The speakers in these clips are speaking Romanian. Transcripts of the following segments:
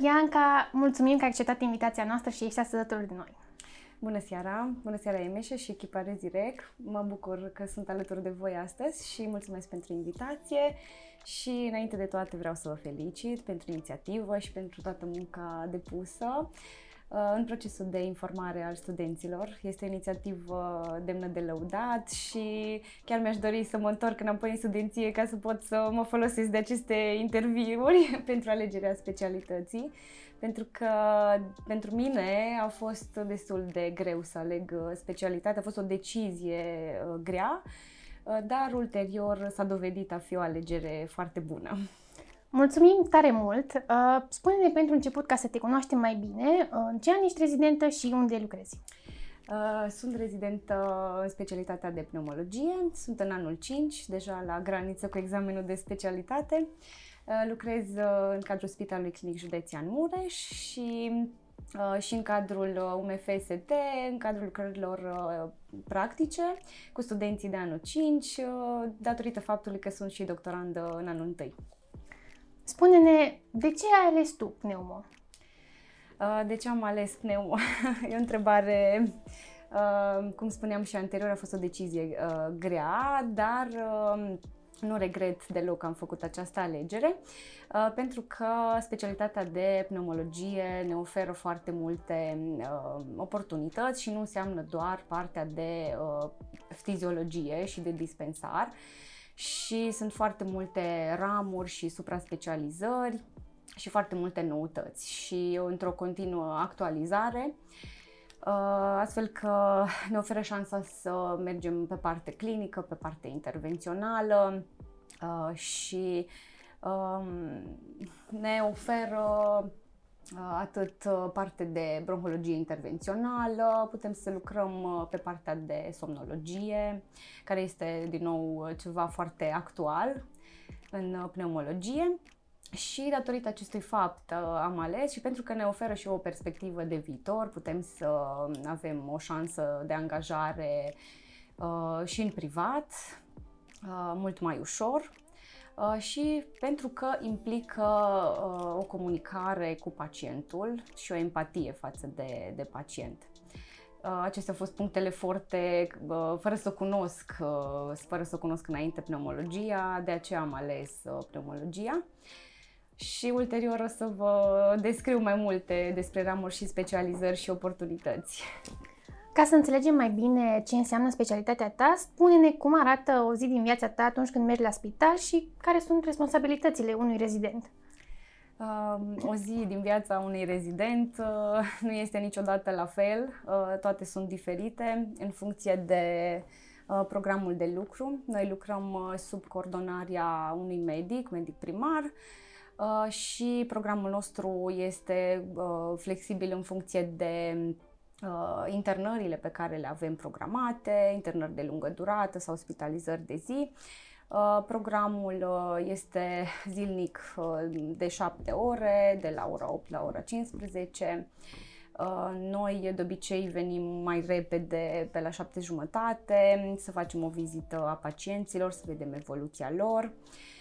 Bianca, mulțumim că ai acceptat invitația noastră și ești astăzi alături de noi. Bună seara! Bună seara, Emeșe și echipa Rezirec. Mă bucur că sunt alături de voi astăzi și mulțumesc pentru invitație. Și înainte de toate vreau să vă felicit pentru inițiativă și pentru toată munca depusă. Uh, în procesul de informare al studenților. Este o inițiativă demnă de lăudat și chiar mi-aș dori să mă întorc înapoi în studenție ca să pot să mă folosesc de aceste interviuri pentru alegerea specialității. Pentru că pentru mine a fost destul de greu să aleg specialitatea, a fost o decizie uh, grea, uh, dar ulterior s-a dovedit a fi o alegere foarte bună. Mulțumim tare mult! Uh, spune-ne pentru început, ca să te cunoaștem mai bine, uh, în ce an ești rezidentă și unde lucrezi? Uh, sunt rezidentă în specialitatea de pneumologie, sunt în anul 5, deja la graniță cu examenul de specialitate. Lucrez în cadrul Spitalului Clinic Județean Mureș și și în cadrul UMFST, în cadrul lucrărilor practice cu studenții de anul 5, datorită faptului că sunt și doctorandă în anul 1. Spune-ne, de ce ai ales tu pneumo? Uh, de ce am ales pneumo? e o întrebare, uh, cum spuneam și anterior, a fost o decizie uh, grea, dar nu regret deloc că am făcut această alegere, pentru că specialitatea de pneumologie ne oferă foarte multe oportunități și nu înseamnă doar partea de fiziologie și de dispensar, și sunt foarte multe ramuri și supra-specializări și foarte multe noutăți. Și într-o continuă actualizare uh, astfel că ne oferă șansa să mergem pe parte clinică, pe parte intervențională uh, și um, ne oferă atât uh, parte de bronhologie intervențională, putem să lucrăm uh, pe partea de somnologie, care este din nou ceva foarte actual în uh, pneumologie. Și datorită acestui fapt am ales și pentru că ne oferă și o perspectivă de viitor, putem să avem o șansă de angajare și în privat, mult mai ușor Uh, și pentru că implică uh, o comunicare cu pacientul și o empatie față de, de pacient. Uh, acestea au fost punctele forte, fără să cunosc, fără să cunosc înainte pneumologia, de aceea am ales pneumologia. Și ulterior o să vă descriu mai multe despre ramuri și specializări și oportunități. Ca să înțelegem mai bine ce înseamnă specialitatea ta, spune-ne cum arată o zi din viața ta atunci când mergi la spital și care sunt responsabilitățile unui rezident. Uh, o zi din viața unui rezident uh, nu este niciodată la fel, uh, toate sunt diferite în funcție de uh, programul de lucru. Noi lucrăm uh, sub coordonarea unui medic, medic primar, uh, și programul nostru este uh, flexibil în funcție de uh, internările pe care le avem programate, internări de lungă durată sau spitalizări de zi. Uh, programul uh, este zilnic uh, de 7 ore, de la ora 8 la ora 15. Uh, noi de obicei venim mai repede pe la 7 jumătate să facem o vizită a pacienților, să vedem evoluția lor. Uh, Uh,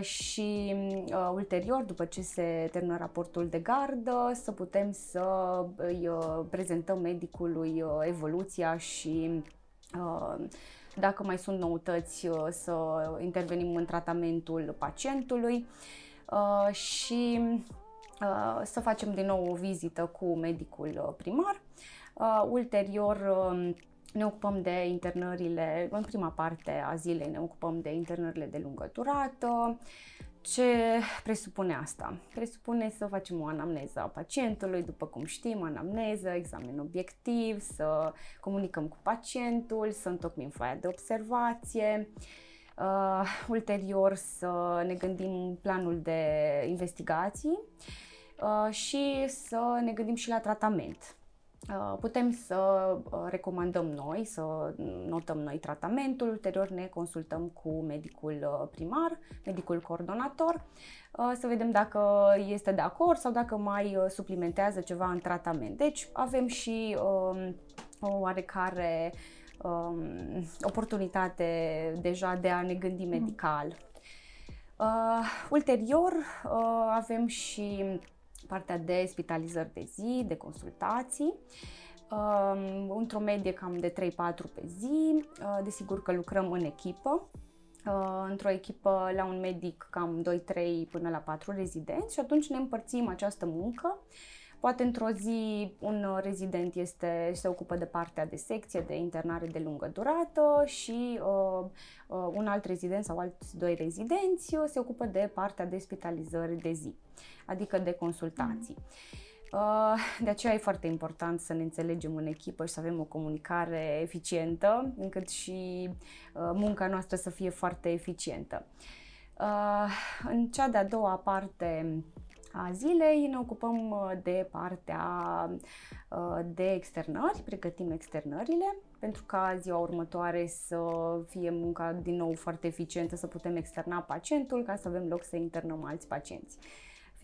și uh, ulterior, după ce se termină raportul de gardă, să putem să îi uh, prezentăm medicului evoluția și dacă mai sunt noutăți să intervenim în tratamentul pacientului și să facem din nou o vizită cu medicul primar. Ulterior um, ne ocupăm de internările, în prima parte a zilei ne ocupăm de internările de lungă durată. Ce presupune asta? Presupune să facem o anamneză a pacientului, după cum știm, anamneză, examen obiectiv, să comunicăm cu pacientul, să întocmim foaia de observație, uh, ulterior să ne gândim planul de investigații uh, și să ne gândim și la tratament Uh, putem să uh, recomandăm noi, să notăm noi tratamentul, ulterior ne consultăm cu medicul uh, primar, medicul coordonator, să vedem dacă este de acord sau dacă mai suplimentează ceva în tratament. Deci avem și um, o oarecare um, oportunitate deja de a ne gândi mhm. medical. Uh, ulterior uh, avem și partea de spitalizări de zi, de consultații, uh, într-o medie cam de 3-4 pe zi. Uh, desigur că lucrăm în echipă, uh, într-o echipă la un medic cam 2-3 până la 4 rezidenți și atunci ne împărțim această muncă. Poate într-o zi un rezident este, se ocupă de partea de secție, de internare de lungă durată și uh, uh, un alt rezident sau alți doi rezidenți uh, se ocupă de partea de spitalizări de zi, adică de consultații. Uh, de aceea e foarte important să ne înțelegem în echipă și să avem o comunicare eficientă, încât și uh, munca noastră să fie foarte eficientă. În cea de-a doua parte a zilei ne ocupăm uh, de partea uh, de externări, pregătim externările pentru ca ziua următoare să fie munca din nou foarte eficientă, să putem externa pacientul ca să avem loc să internăm alți pacienți.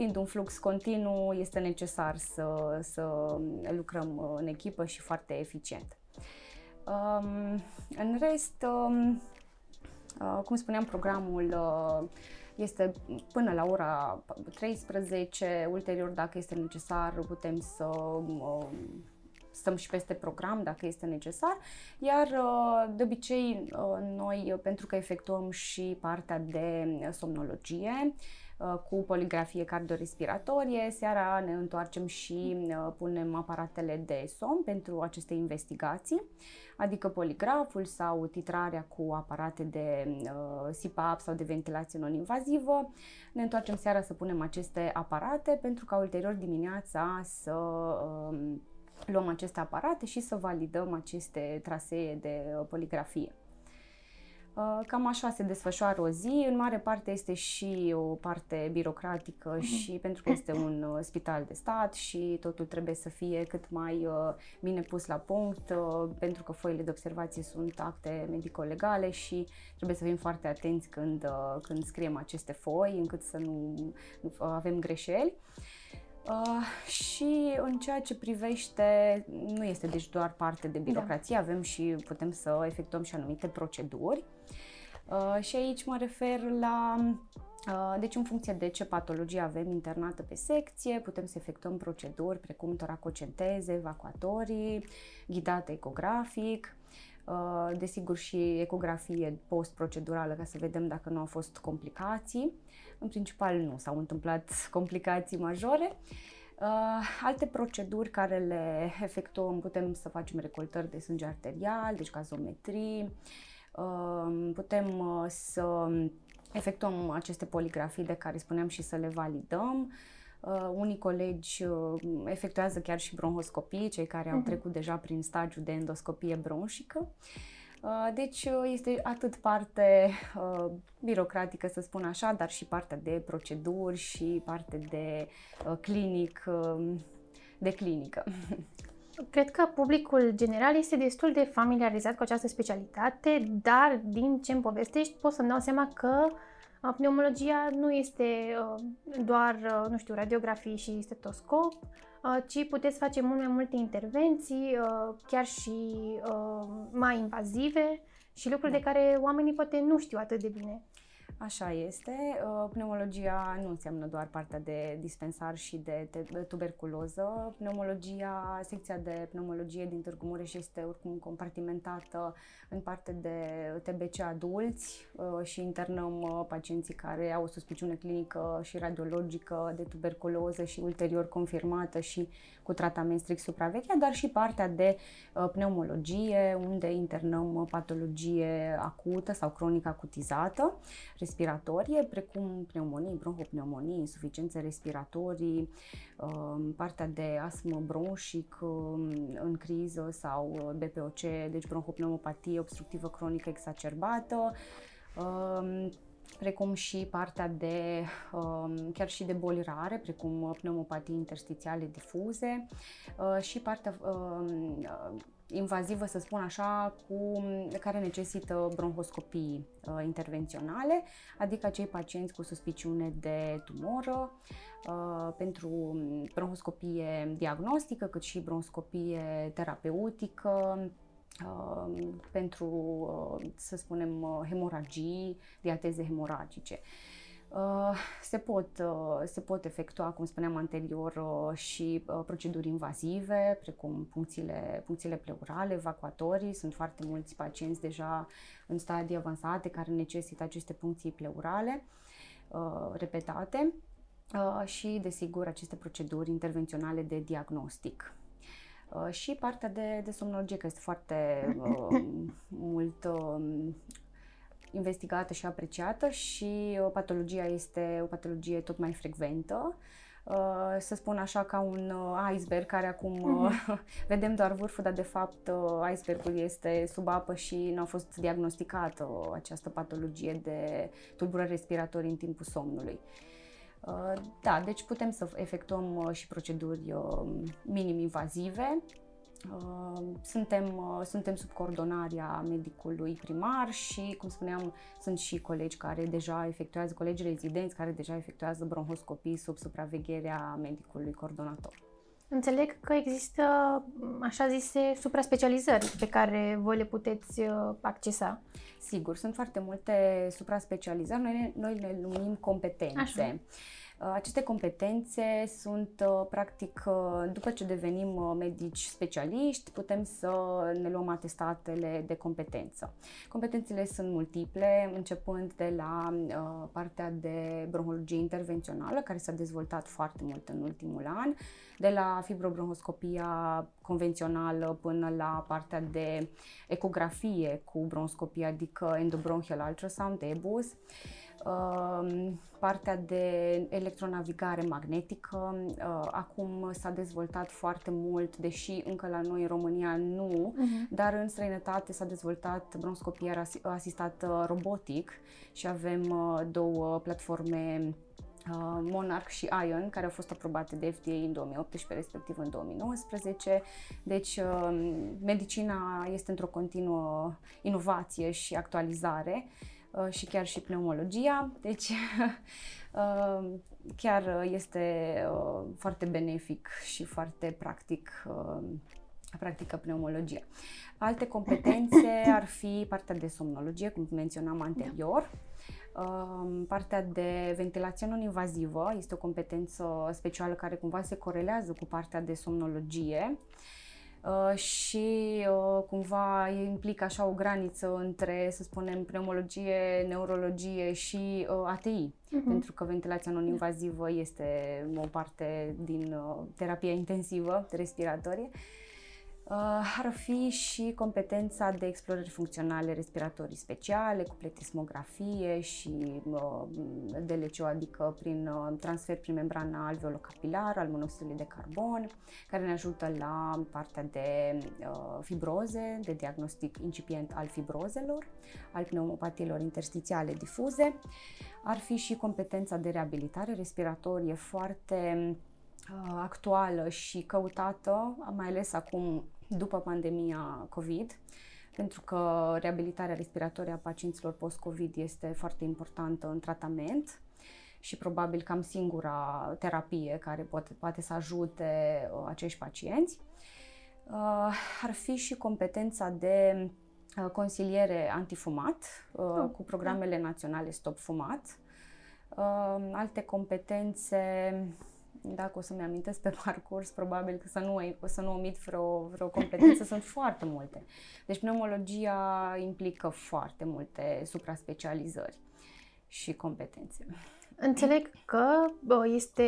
Fiind un flux continuu, este necesar să, să lucrăm uh, în echipă și foarte eficient. Um, în rest, um, cum spuneam, programul este până la ora 13, ulterior dacă este necesar putem să um, stăm și peste program dacă este necesar, iar uh, de obicei uh, noi, pentru că efectuăm și partea de somnologie, Uh, cu poligrafie cardiorespiratorie. Seara ne întoarcem și uh, punem aparatele de somn pentru aceste investigații, adică poligraful sau titrarea cu aparate de uh, CPAP sau de ventilație non-invazivă. Ne întoarcem seara să punem aceste aparate pentru ca ulterior dimineața să um, luăm aceste aparate și să validăm aceste trasee de poligrafie. Uh, cam așa se desfășoară o zi. În mare parte este și o parte birocratică uh-huh. și pentru că este un uh, spital de stat și totul trebuie să fie cât mai uh, bine pus la punct pentru că foile de observație sunt acte medico-legale și trebuie să fim foarte atenți când, când scriem aceste foi încât să nu, nu avem greșeli. Uh, și în ceea ce privește, nu este deci doar parte de birocrație, da. avem și, putem să efectuăm și anumite proceduri. Uh, și aici mă refer la uh, deci, în funcție de ce patologie avem internată pe secție, putem să efectuăm proceduri precum toracocenteze, evacuatorii, ghidate ecografic, uh, desigur și ecografie post-procedurală ca să vedem dacă nu au fost complicații. În principal nu s-au întâmplat complicații majore. alte proceduri care le efectuăm, putem să facem recoltări de sânge arterial, deci gazometrii, putem uh, să efectuăm aceste poligrafii de care spuneam și să le validăm. Uh, unii colegi uh, efectuează chiar și bronhoscopii, cei care au mhm. trecut deja prin stagiul de endoscopie bronșică. Deci este atât parte birocratică, să spun așa, dar și partea de proceduri și parte de clinic, de clinică. Cred că publicul general este destul de familiarizat cu această specialitate, dar din ce îmi povestești pot să-mi dau seama că uh, pneumologia nu este uh, doar, uh, nu știu, radiografii și stetoscop, ci puteți face mult mai multe intervenții, chiar și mai invazive și lucruri da. de care oamenii poate nu știu atât de bine. Așa este. Uh, pneumologia nu înseamnă doar partea de dispensar și de, tuberculoză. Pneumologia, secția de pneumologie din Târgu Mureș este oricum compartimentată în parte de TBC adulți uh, și internăm uh, pacienții care au o suspiciune clinică și radiologică de tuberculoză și ulterior confirmată și cu tratament strict supravechea, dar și partea de pneumologie, unde internăm patologie acută sau cronică acutizată respiratorie, precum pneumonii, bronhopneumonii, insuficiențe respiratorii, um, partea de astmă bronșic um, în criză sau uh, BPOC, deci bronhopneumopatie obstructivă cronică exacerbată, um, precum și partea de, chiar și de boli rare, precum pneumopatii interstițiale difuze uh, și partea invazivă, să spun așa, cu, care necesită bronhoscopii uh, intervenționale, adică acei pacienți cu suspiciune de tumoră, uh, pentru bronhoscopie diagnostică, cât și bronhoscopie terapeutică, uh, pentru, uh, să spunem, uh, hemoragii, diateze hemoragice. Uh, se pot, uh, se pot efectua, cum spuneam anterior, uh, și proceduri invazive, precum puncțiile, puncțiile pleurale, evacuatorii. Sunt foarte mulți pacienți deja în stadii avansate care necesită aceste puncții pleurale repetate și, desigur, aceste proceduri intervenționale de diagnostic. Și partea de, de somnologie, că este foarte uh, mult uh, investigată și apreciată și o patologia este o patologie tot mai frecventă. Uh, să spun așa ca un uh, iceberg care acum uh-huh. vedem doar vârful, dar de fapt uh, icebergul este sub apă și nu a fost diagnosticată această patologie de tulburări respiratorii în timpul somnului. Da, deci putem să efectuăm și proceduri minim invazive, Uh, suntem, uh, suntem sub coordonarea medicului primar și, cum spuneam, sunt și colegi care deja efectuează, colegi rezidenți care deja efectuează bronhoscopii sub supravegherea medicului coordonator. Înțeleg că există așa zise supra-specializări pe care voi le puteți uh, accesa. Sigur, sunt foarte multe supra-specializări, noi, noi le numim competențe. Așa. Uh, aceste competențe sunt uh, practic, uh, după ce devenim medici specialiști, putem să ne luăm atestatele de competență. Competențele sunt multiple, începând de la partea de bronhologie intervențională, care s-a dezvoltat foarte mult în ultimul an, de la fibrobronhoscopia convențională până la partea de ecografie cu bronhoscopie, adică endobronchial ultrasound, EBUS partea de electronavigare magnetică. Uh, acum s-a dezvoltat foarte mult, deși încă la noi în România nu, uh-huh. dar în străinătate s-a dezvoltat bronzoscopia asistată robotic și avem uh, două platforme Uh, Monarch și Ion, care au fost aprobate de FDA în 2018, respectiv în 2019. Deci, uh, medicina este într-o continuă inovație și actualizare Uh, și chiar și pneumologia. Deci uh, chiar este uh, foarte benefic și foarte practic practică pneumologia. Alte competențe ar fi partea de somnologie, cum menționam anterior. Partea de ventilație non-invazivă este o competență specială care cumva se corelează cu partea de somnologie. Uh, și uh, cumva implică așa o graniță între, să spunem, pneumologie, neurologie și uh, ATI, uh-huh. Mhm. pentru că ventilația non-invazivă este o parte din terapia intensivă respiratorie. Uh, ar fi și competența de explorări funcționale respiratorii speciale, cu pletismografie și uh, DLCO, adică prin uh, transfer prin membrana alveolocapilară al monoxidului de carbon, care ne ajută la partea de fibroze, de diagnostic incipient al fibrozelor, al pneumopatiilor interstițiale difuze. Ar fi și competența de reabilitare respiratorie foarte actuală și căutată, mai ales acum după pandemia COVID, pentru că reabilitarea respiratorie a pacienților post-COVID este foarte importantă în tratament și probabil cam singura terapie care poate, poate să ajute uh, acești pacienți. Uh, ar fi și competența de uh, consiliere antifumat uh, oh, cu programele naționale Stop Fumat. Uh, alte competențe dacă o să-mi amintesc pe parcurs, probabil că să nu, o să nu omit vreo, vreo competență, sunt foarte multe. Deci pneumologia implică foarte multe supra-specializări și competențe. Înțeleg că este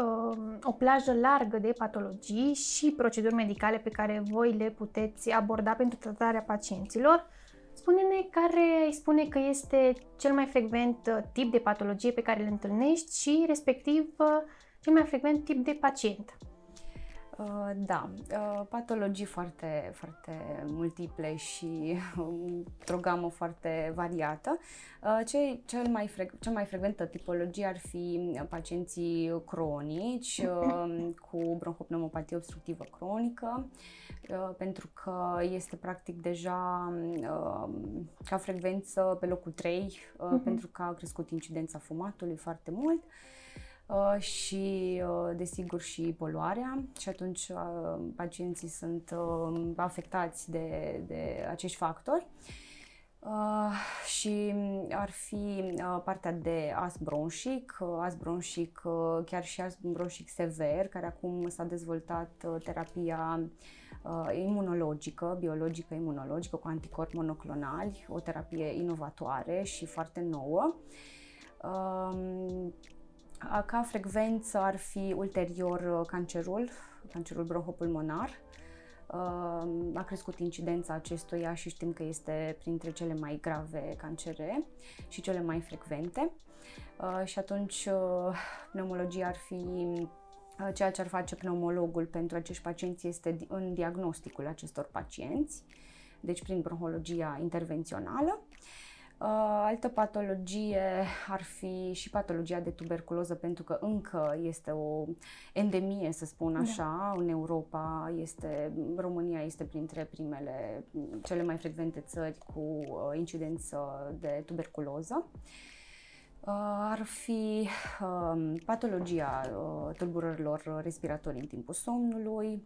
um, o plajă largă de patologii și proceduri medicale pe care voi le puteți aborda pentru tratarea pacienților. Spune-ne care îi spune că este cel mai frecvent uh, tip de patologie pe care le întâlnești și, respectiv, uh, cel mai frecvent tip de pacient. Uh, da, uh, patologii foarte, foarte multiple și o gamă foarte variată. Uh, ce, cel mai fre, cea mai frecventă tipologie ar fi pacienții cronici cu bronhopneumopatie obstructivă cronică, pentru că este practic deja ca frecvență pe locul 3, uh-huh. pentru că a crescut incidența fumatului foarte mult. Uh, și, uh, desigur, și poluarea și atunci uh, pacienții sunt afectați de, de acești factori. Uh, și ar fi uh, partea de as bronșic, uh, as bronșic, uh, chiar și as bronșic sever, care acum s-a dezvoltat uh, terapia uh, imunologică, biologică imunologică cu anticorpi monoclonali, o terapie inovatoare și foarte nouă. Uh, ca frecvență ar fi ulterior uh, cancerul, cancerul bronhopulmonar, a crescut incidența acestuia și știm că este printre cele mai grave cancere și cele mai frecvente. Uh, și atunci uh, pneumologia ar fi uh, ceea ce ar face pneumologul pentru acești pacienți este în diagnosticul acestor pacienți, deci prin bronhologia intervențională. Uh, altă patologie ar fi și patologia de tuberculoză, pentru că încă este o endemie, să spun da. așa, da. în Europa. Este, România este printre primele, cele mai frecvente țări cu uh, incidență de tuberculoză. Uh, ar fi um, patologia tulburărilor respiratorii în timpul somnului,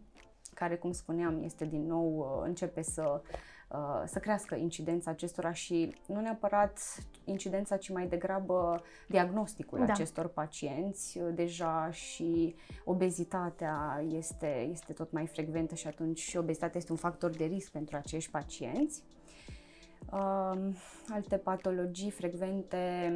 care, cum spuneam, este din nou, începe să Uh, să crească incidența acestora și nu neapărat incidența, ci mai degrabă diagnosticul da. acestor pacienți. Uh, deja și obezitatea este, este tot mai frecventă și atunci și obezitatea este un factor de risc pentru acești pacienți. Uh, alte patologii frecvente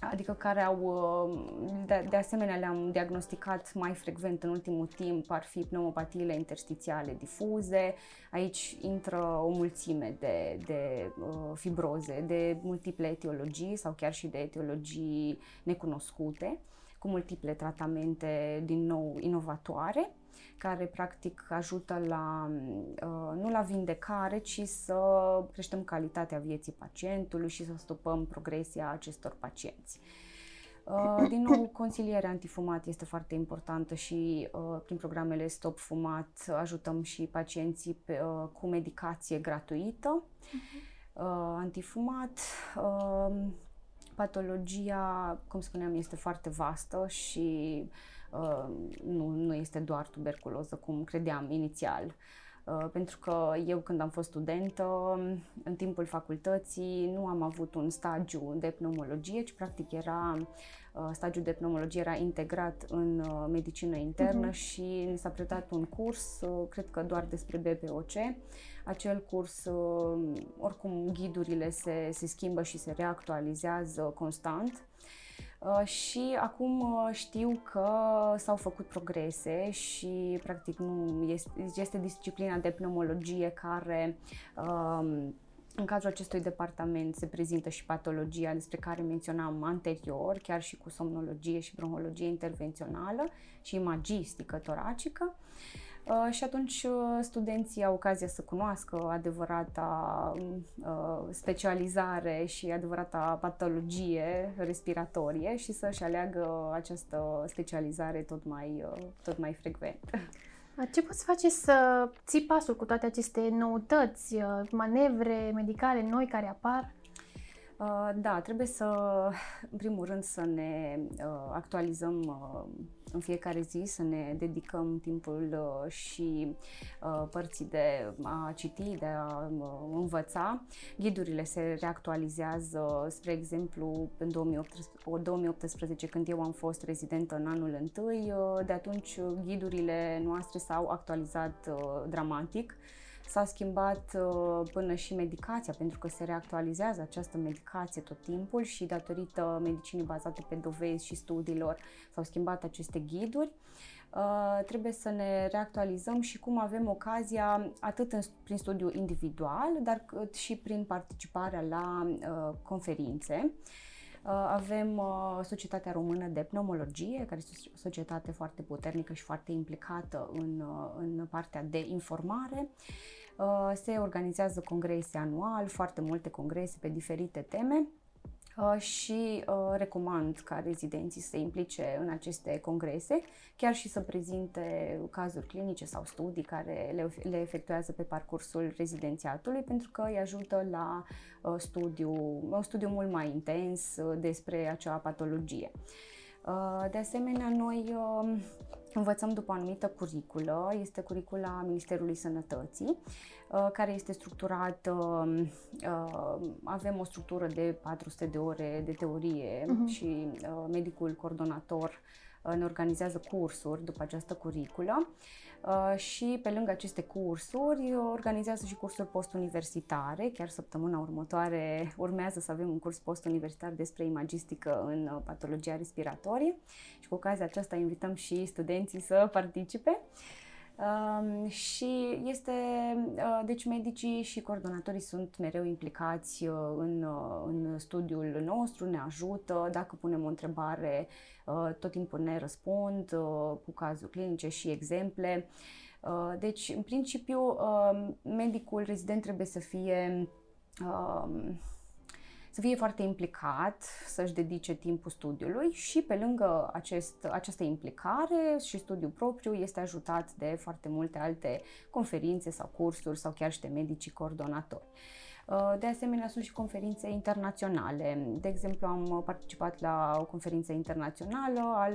adică care au, uh, de, de asemenea le-am diagnosticat mai frecvent în ultimul timp, ar fi pneumopatiile interstițiale difuze, aici intră o mulțime de, de uh, fibroze, de multiple etiologii sau chiar și de etiologii necunoscute, cu multiple tratamente din nou inovatoare care practic ajută la, uh, nu la vindecare, ci să creștem calitatea vieții pacientului și să stopăm progresia acestor pacienți. Uh, din nou, consilierea antifumat este foarte importantă și uh, prin programele Stop Fumat ajutăm și pacienții pe, cu medicație gratuită, uh-huh. antifumat. Patologia, cum spuneam, este foarte vastă și Uh, nu, nu este doar tuberculoză, cum credeam inițial. Uh, pentru că eu când am fost studentă, în timpul facultății, nu am avut un stagiu de pneumologie, ci practic era uh, stagiul de pneumologie era integrat în medicină internă uh-huh. și ni s-a predat un curs, cred că doar despre BPOC. Acel curs, oricum, ghidurile se, se schimbă și se reactualizează constant Uh, și acum uh, știu că s-au făcut progrese și practic nu este, este disciplina de pneumologie care um, în cazul acestui departament se prezintă și patologia despre care menționam anterior, chiar și cu somnologie și bronhologie intervențională și imagistică toracică. Uh, și atunci uh, studenții au ocazia să cunoască adevărata uh, specializare și adevărata patologie respiratorie și să-și aleagă această specializare tot mai, tot mai frecvent. Ce poți face să ții pasul cu toate aceste noutăți, manevre medicale noi care apar? Da, trebuie să, în primul rând, să ne actualizăm în fiecare zi să ne dedicăm timpul uh, și uh, părții de a citi, de a uh, învăța. Ghidurile se reactualizează, spre exemplu, în 2018, 2018 când eu am fost rezidentă în anul întâi, de atunci ghidurile noastre s-au actualizat dramatic S-a schimbat uh, până și medicația, pentru că se reactualizează această medicație tot timpul și datorită medicinii bazate pe dovezi și studiilor s-au schimbat aceste ghiduri. Uh, trebuie să ne reactualizăm și cum avem ocazia, atât în, prin studiu individual, dar și prin participarea la uh, conferințe. Uh, avem uh, Societatea Română de Pneumologie, care este o societate foarte puternică și foarte implicată în, uh, în partea de informare. Uh, se organizează congrese anual, foarte multe congrese pe diferite teme uh, și uh, recomand ca rezidenții să se implice în aceste congrese, chiar și să prezinte cazuri clinice sau studii care le, le efectuează pe parcursul rezidențiatului, pentru că îi ajută la studiu, un studiu mult mai intens despre acea patologie. De asemenea, noi um, Învățăm după o anumită curiculă, este curicula Ministerului Sănătății, care este structurată, um, avem o structură de 400 de ore de teorie uh-huh. și medicul coordonator ne organizează cursuri după această curiculă. Uh, și pe lângă aceste cursuri organizează și cursuri postuniversitare. Chiar săptămâna următoare urmează să avem un curs postuniversitar despre imagistică în uh, patologia respiratorie și cu ocazia aceasta invităm și studenții să participe. Um, și este, uh, deci medicii și coordonatorii sunt mereu implicați uh, în, uh, în studiul nostru, ne ajută, dacă punem o întrebare, uh, tot timpul ne răspund uh, cu cazuri clinice și exemple. Uh, deci, în principiu, uh, medicul rezident trebuie să fie uh, să fie foarte implicat, să-și dedice timpul studiului și pe lângă acest, această implicare și studiul propriu este ajutat de foarte multe alte conferințe sau cursuri sau chiar și de medicii coordonatori. Uh, de asemenea, sunt și conferințe internaționale. De exemplu, am participat la o conferință internațională al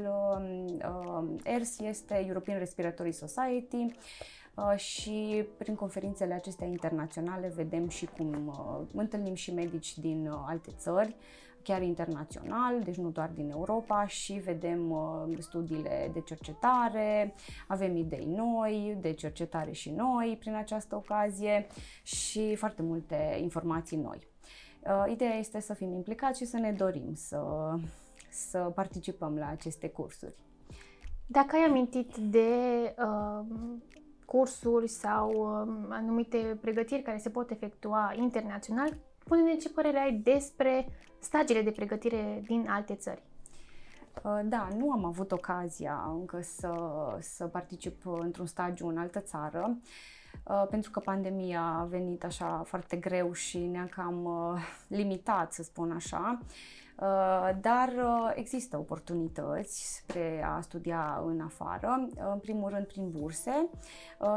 uh, ERS, este European Respiratory Society, Uh, și prin conferințele acestea internaționale vedem și cum uh, întâlnim și medici din uh, alte țări, chiar internațional, deci nu doar din Europa și vedem studiile de cercetare, avem idei noi de cercetare și noi prin această ocazie și foarte multe informații noi. Ideea este să fim implicați și să ne dorim să, să participăm la aceste cursuri. Dacă ai amintit de uh, cursuri sau um, anumite pregătiri care se pot efectua internațional, pune-ne ce părere ai despre stagiile de pregătire din alte țări. Uh, da, nu am avut ocazia încă să, să particip într-un stagiu în altă țară, uh, pentru că pandemia a venit așa foarte greu și ne-a cam uh, limitat, să spun așa. Uh, dar uh, există oportunități spre a studia în afară, uh, în primul rând prin burse.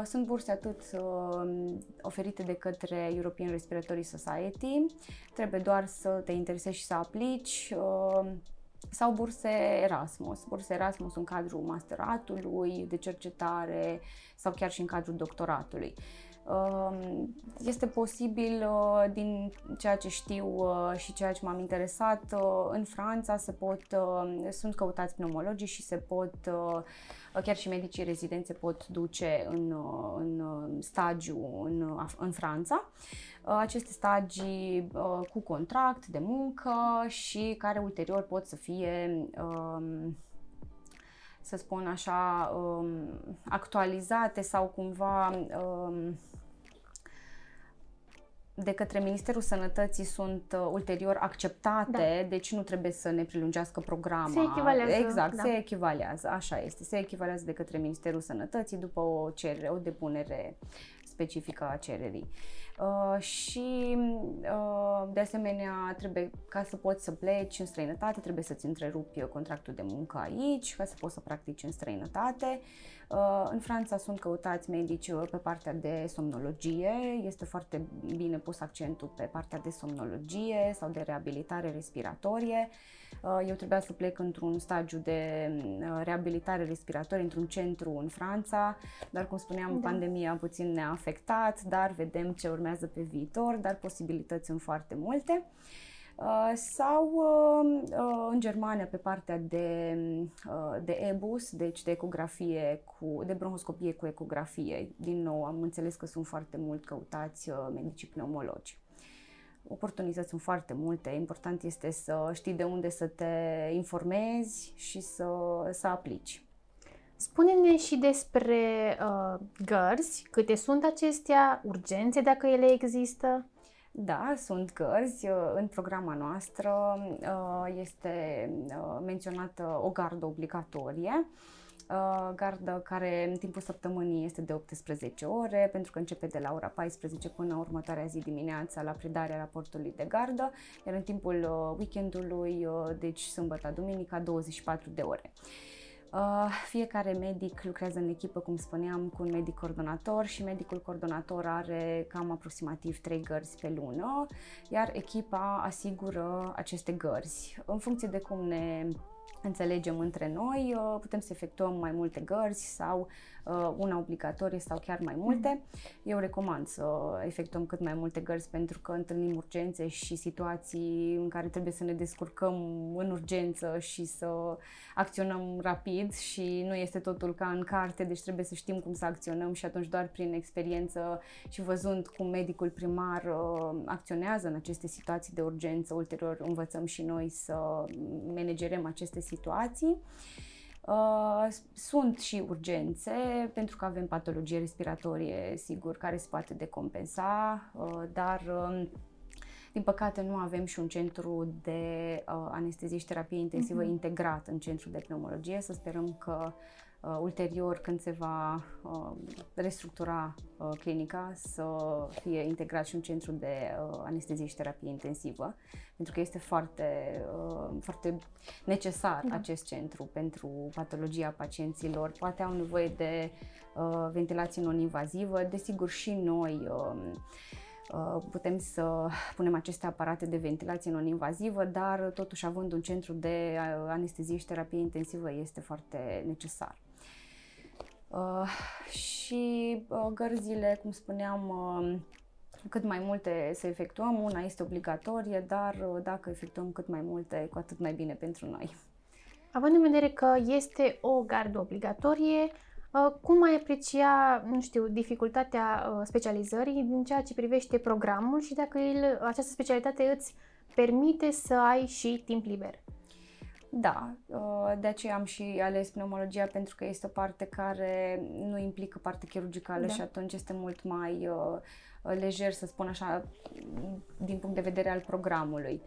Sunt burse atât oferite de către European Respiratory Society, trebuie doar să te interesezi și să aplici sau burse Erasmus. Burse Erasmus în cadrul masteratului de cercetare sau chiar și în cadrul doctoratului. Um, este posibil, uh, din ceea ce știu uh, și ceea ce m-am interesat, uh, în Franța se pot, sunt căutați pneumologii și se pot, chiar și medicii rezidențe pot duce în, în stagiu în, în Franța. Aceste stagii cu contract de muncă și care ulterior pot să fie um, să spun așa, um, actualizate sau cumva de către Ministerul Sănătății sunt uh, ulterior acceptate, da. deci nu trebuie să ne prelungească programa. Se echivalează. Exact, da. se echivalează, așa este. Se echivalează de către Ministerul Sănătății după o cerere, o depunere specifică a cererii. Uh, și uh, de asemenea trebuie ca să poți să pleci în străinătate, trebuie să-ți întrerupi contractul de muncă aici, ca să poți să practici în străinătate. Uh, în Franța sunt căutați medici uh, pe partea de somnologie, este foarte bine pus accentul pe partea de somnologie sau de reabilitare respiratorie. Uh, eu trebuia să plec într-un stagiu de reabilitare respiratorie într-un centru în Franța, dar cum spuneam, da. pandemia puțin ne-a afectat, dar vedem ce urmează pe viitor, dar posibilități sunt foarte multe. Uh, sau uh, uh, în Germania pe partea de, de EBUS, deci de ecografie cu, de bronhoscopie cu ecografie. Din nou, am înțeles că sunt foarte mult căutați medicii pneumologi. Oportunități sunt foarte multe, important este să știi de unde să te informezi și să, să aplici. Spune-ne și despre uh, gărzi, câte sunt acestea, urgențe dacă ele există. Da, sunt cărți. Uh, în programa noastră uh, este uh, menționată o gardă obligatorie, gardă care în timpul săptămânii este de 18 ore, pentru că începe de la ora 14 până următoarea zi dimineața la predarea raportului de gardă, iar în timpul weekendului, deci sâmbătă, duminica, 24 de ore. Uh, fiecare medic lucrează în echipă, cum spuneam, cu un medic coordonator și medicul coordonator are cam aproximativ 3 gărzi pe lună, iar echipa asigură aceste gărzi. În funcție de cum ne înțelegem între noi, uh, putem să efectuăm mai multe gărzi sau uh, una obligatorie sau chiar mai multe. Eu recomand să efectuăm cât mai multe gărzi pentru că întâlnim urgențe și situații în care trebuie să ne descurcăm în urgență și să acționăm rapid și nu este totul ca în carte, deci trebuie să știm cum să acționăm și atunci doar prin experiență și văzând cum medicul primar uh, acționează în aceste situații de urgență, ulterior învățăm și noi să managerăm aceste situații. Uh, sunt și urgențe, pentru că avem patologie respiratorie, sigur, care se poate decompensa, uh, dar uh, din păcate nu avem și un centru de uh, anestezie și terapie intensivă uh-huh. integrat în centrul de pneumologie. Să sperăm că uh, ulterior, când se va uh, restructura uh, clinica, să fie integrat și un centru de uh, anestezie și terapie intensivă, pentru că este foarte, uh, foarte necesar da. acest centru pentru patologia pacienților. Poate au nevoie de uh, ventilație non-invazivă, desigur și noi. Uh, Uh, putem să punem aceste aparate de ventilație non-invazivă, dar totuși având un centru de uh, anestezie și terapie intensivă este foarte necesar. Uh, și gărzile, cum spuneam, cât mai multe să efectuăm, una este obligatorie, dar dacă efectuăm cât mai multe, cu atât mai bine pentru noi. Având în vedere că este o gardă obligatorie, Uh, cum ai aprecia, nu știu, dificultatea uh, specializării din ceea ce privește programul și dacă el, această specialitate îți permite să ai și timp liber? Da, uh, de aceea am și ales pneumologia pentru că este o parte care nu implică parte chirurgicală da. și atunci este mult mai lejer, să spun așa, din punct de vedere al programului.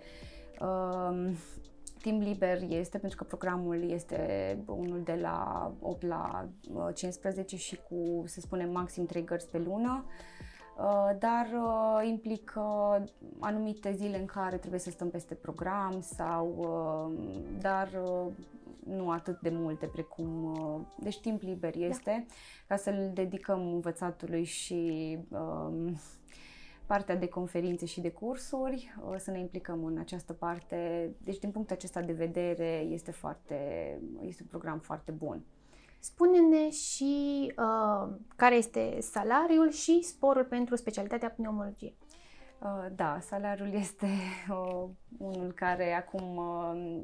Timp liber este pentru că programul este unul de la 8 la 15 uh, și cu, să spunem, maxim 3 gărzi pe lună, uh, dar uh, implică anumite zile în care trebuie să stăm peste program sau, dar nu atât de multe precum, deci timp liber da. este, da. ca să-l dedicăm învățatului și partea de conferințe și de cursuri, să ne implicăm în această parte. Deci, din punctul acesta de vedere, este, foarte, este un program foarte bun. Spune-ne și uh, care este salariul și sporul pentru specialitatea pneumologie. Uh, da, salariul este uh, unul care acum uh,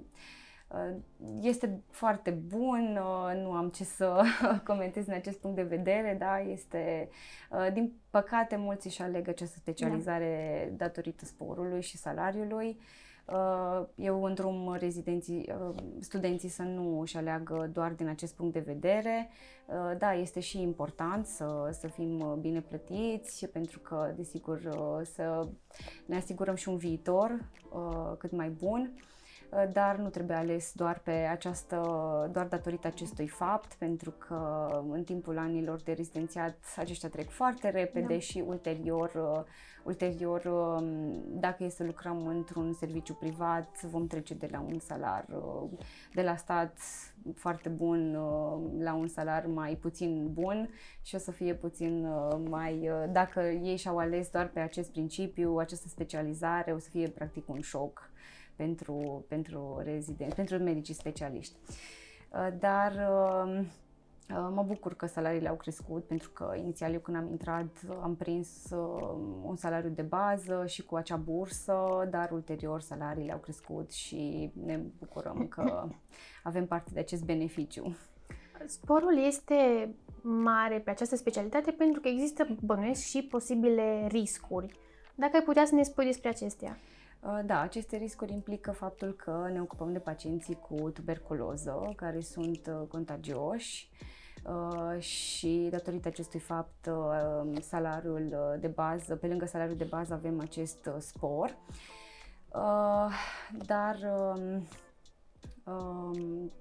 Uh, este foarte bun, uh, nu am ce să comentez în acest punct de vedere, da, este, uh, din păcate, mulți își aleg această specializare da. datorită sporului și salariului. Eu îndrum rezidenții, studenții să nu își aleagă doar din acest punct de vedere. Da, este și important să, să fim bine plătiți, pentru că, desigur, să ne asigurăm și un viitor cât mai bun. Uh, dar nu trebuie ales doar pe această, doar datorită acestui fapt, pentru că în timpul anilor de rezidențiat aceștia trec foarte repede da. și ulterior, uh, ulterior, um, dacă e să lucrăm într-un serviciu privat, vom trece de la un salar uh, de la stat foarte bun la un salar mai puțin bun și o să fie puțin mai, dacă ei și-au ales doar pe acest principiu, această specializare, o să fie practic un șoc pentru, pentru rezidenți, pentru medicii specialiști. Uh, dar um, uh, Mă bucur că salariile au crescut pentru că inițial eu când am intrat am prins um, un salariu de bază și cu acea bursă, dar ulterior salariile au crescut și ne bucurăm că avem parte de acest beneficiu. Sporul este mare pe această specialitate pentru că există bănuiesc și posibile riscuri. Dacă ai putea să ne spui despre acestea. Uh, da, aceste riscuri implică faptul că ne ocupăm de pacienții cu tuberculoză, care sunt uh, contagioși uh, și datorită acestui fapt salariul de bază, pe lângă salariul de bază avem acest spor. Dar um, um,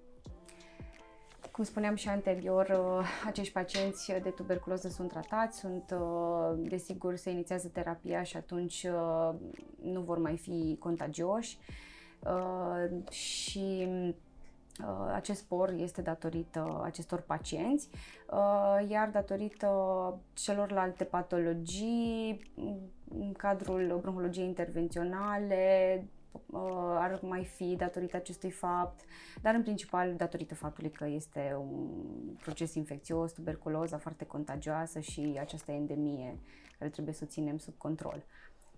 cum spuneam și anterior, uh, acești pacienți de tuberculoză sunt tratați, sunt, uh, desigur, se inițiază terapia și atunci uh, nu vor mai fi contagioși. Și acest spor este datorită acestor pacienți, iar datorită celorlalte patologii, în cadrul bronhologiei intervenționale, ar mai fi datorită acestui fapt, dar în principal datorită faptului că este un proces infecțios, tuberculoza foarte contagioasă și această endemie care trebuie să o ținem sub control.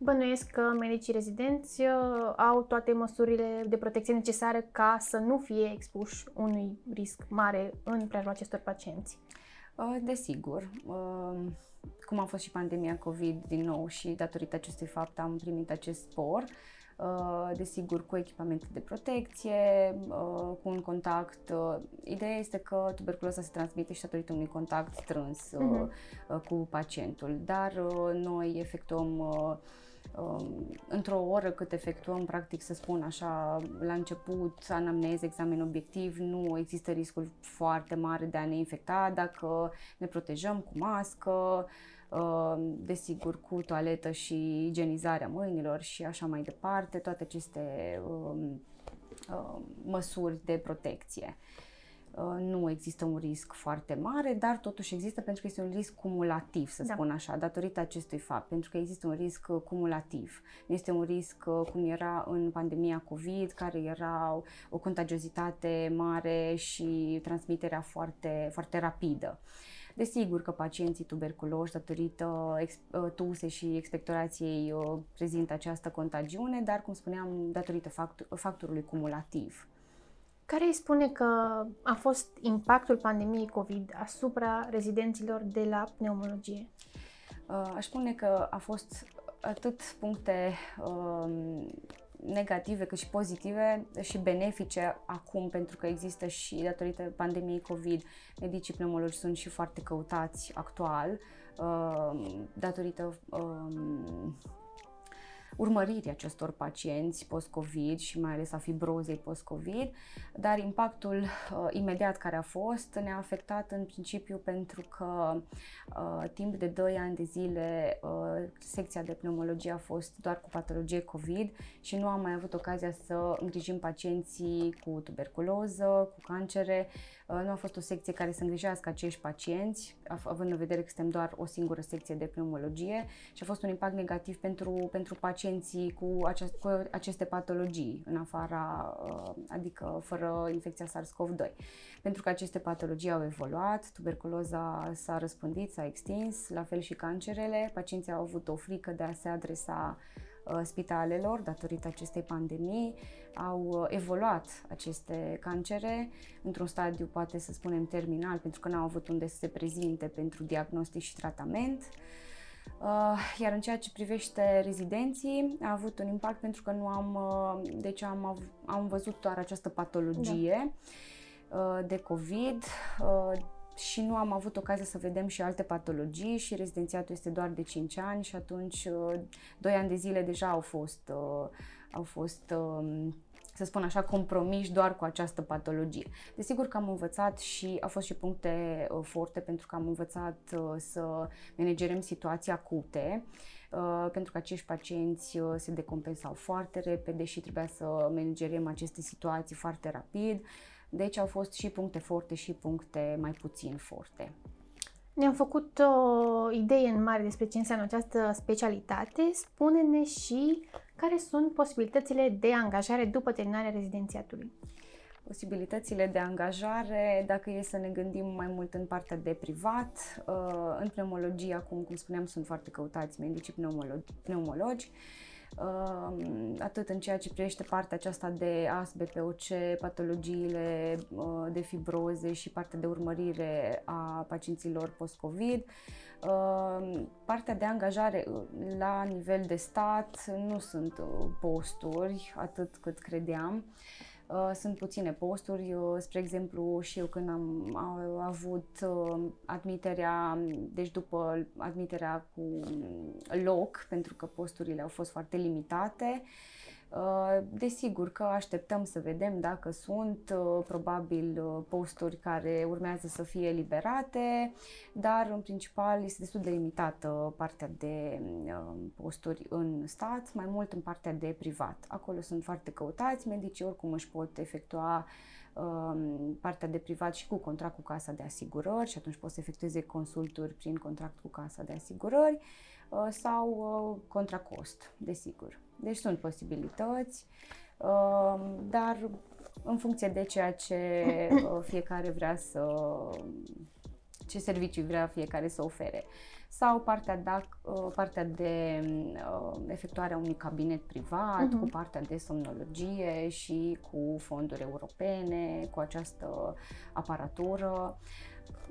Bănuiesc că medicii rezidenți uh, au toate măsurile de protecție necesare ca să nu fie expuși unui risc mare în preajma acestor pacienți. Uh, desigur. Uh, cum a fost și pandemia COVID din nou și datorită acestui fapt am primit acest spor, desigur cu echipamente de protecție, cu un contact. Ideea este că tuberculoza se transmite și datorită unui contact strâns uh-huh. cu pacientul, dar noi efectuăm Um, într-o oră cât efectuăm, practic să spun așa, la început, anamnez, examen obiectiv, nu există riscul foarte mare de a ne infecta dacă ne protejăm cu mască, um, desigur cu toaletă și igienizarea mâinilor și așa mai departe, toate aceste um, măsuri de protecție. Uh, nu există un risc foarte mare, dar totuși există pentru că este un risc cumulativ, să da. spun așa, datorită acestui fapt, pentru că există un risc uh, cumulativ. Nu este un risc uh, cum era în pandemia COVID, care era o contagiozitate mare și transmiterea foarte, foarte rapidă. Desigur că pacienții tuberculoși, datorită tuse și expectorației, prezintă această contagiune, dar, cum spuneam, datorită factorului cumulativ. Care îi spune că a fost impactul pandemiei COVID asupra rezidenților de la pneumologie? Uh, aș spune că a fost atât puncte um, negative cât și pozitive și benefice acum pentru că există și datorită pandemiei COVID, medicii pneumologi sunt și foarte căutați actual um, datorită um, urmăririi acestor pacienți post-COVID și mai ales a fibrozei post-COVID, dar impactul uh, imediat care a fost ne-a afectat în principiu pentru că uh, timp de 2 ani de zile uh, secția de pneumologie a fost doar cu patologie COVID și nu am mai avut ocazia să îngrijim pacienții cu tuberculoză, cu cancere, uh, nu a fost o secție care să îngrijească acești pacienți, având în vedere că suntem doar o singură secție de pneumologie și a fost un impact negativ pentru, pentru pacienți pacienții cu, acest, cu aceste patologii în afara, uh, adică fără infecția SARS-CoV-2. Pentru că aceste patologii au evoluat, tuberculoza s-a răspândit, s-a extins, la fel și cancerele. Pacienții au avut o frică de a se adresa uh, spitalelor datorită acestei pandemii, au uh, evoluat aceste cancere într-un stadiu, poate să spunem, terminal, pentru că n-au avut unde să se prezinte pentru diagnostic și tratament. Uh, iar în ceea ce privește rezidenții, a avut un impact pentru că nu am, uh, deci am, am văzut doar această patologie da. Uh, de COVID și nu am avut ocazia să vedem și alte patologii și rezidențiatul este doar de 5 ani și atunci 2 ani de zile deja au fost, au fost um, să spun așa, compromiși doar cu această patologie. Desigur că am învățat și au fost și puncte uh, forte pentru că am învățat uh, să managerăm situații acute, uh, pentru că acești pacienți se decompensau foarte repede și trebuia să managerăm aceste situații foarte rapid. Deci au fost și puncte forte și puncte mai puțin forte. Ne-am făcut o idee în mare despre ce înseamnă această specialitate. Spune-ne și care sunt posibilitățile de angajare după terminarea rezidențiatului. Posibilitățile de angajare, dacă e să ne gândim mai mult în partea de privat, uh, în pneumologie, acum, cum spuneam, sunt foarte căutați medicii pneumologi, pneumologi atât în ceea ce privește partea aceasta de AS, BPOC, patologiile de fibroze și partea de urmărire a pacienților post-COVID. Partea de angajare la nivel de stat nu sunt uh, posturi atât cât credeam. Uh, sunt puține posturi, uh, spre exemplu și eu când am avut uh, admiterea, deci după admiterea cu loc, pentru că posturile au fost foarte limitate, Uh, desigur că așteptăm să vedem dacă sunt uh, probabil uh, posturi care urmează să fie eliberate, dar în principal este destul de limitată partea de posturi în stat, mai mult în partea de privat. Acolo sunt foarte căutați, medicii oricum își pot efectua um, partea de privat și cu contract cu casa de asigurări și atunci pot să efectueze consulturi prin contract cu casa de asigurări sau contra cost, desigur. Deci sunt posibilități, dar în funcție de ceea ce fiecare vrea să ce servicii vrea fiecare să ofere. Sau partea de, uh, partea de uh, efectuarea unui cabinet privat, uh-huh. cu partea de somnologie și cu fonduri europene, cu această aparatură.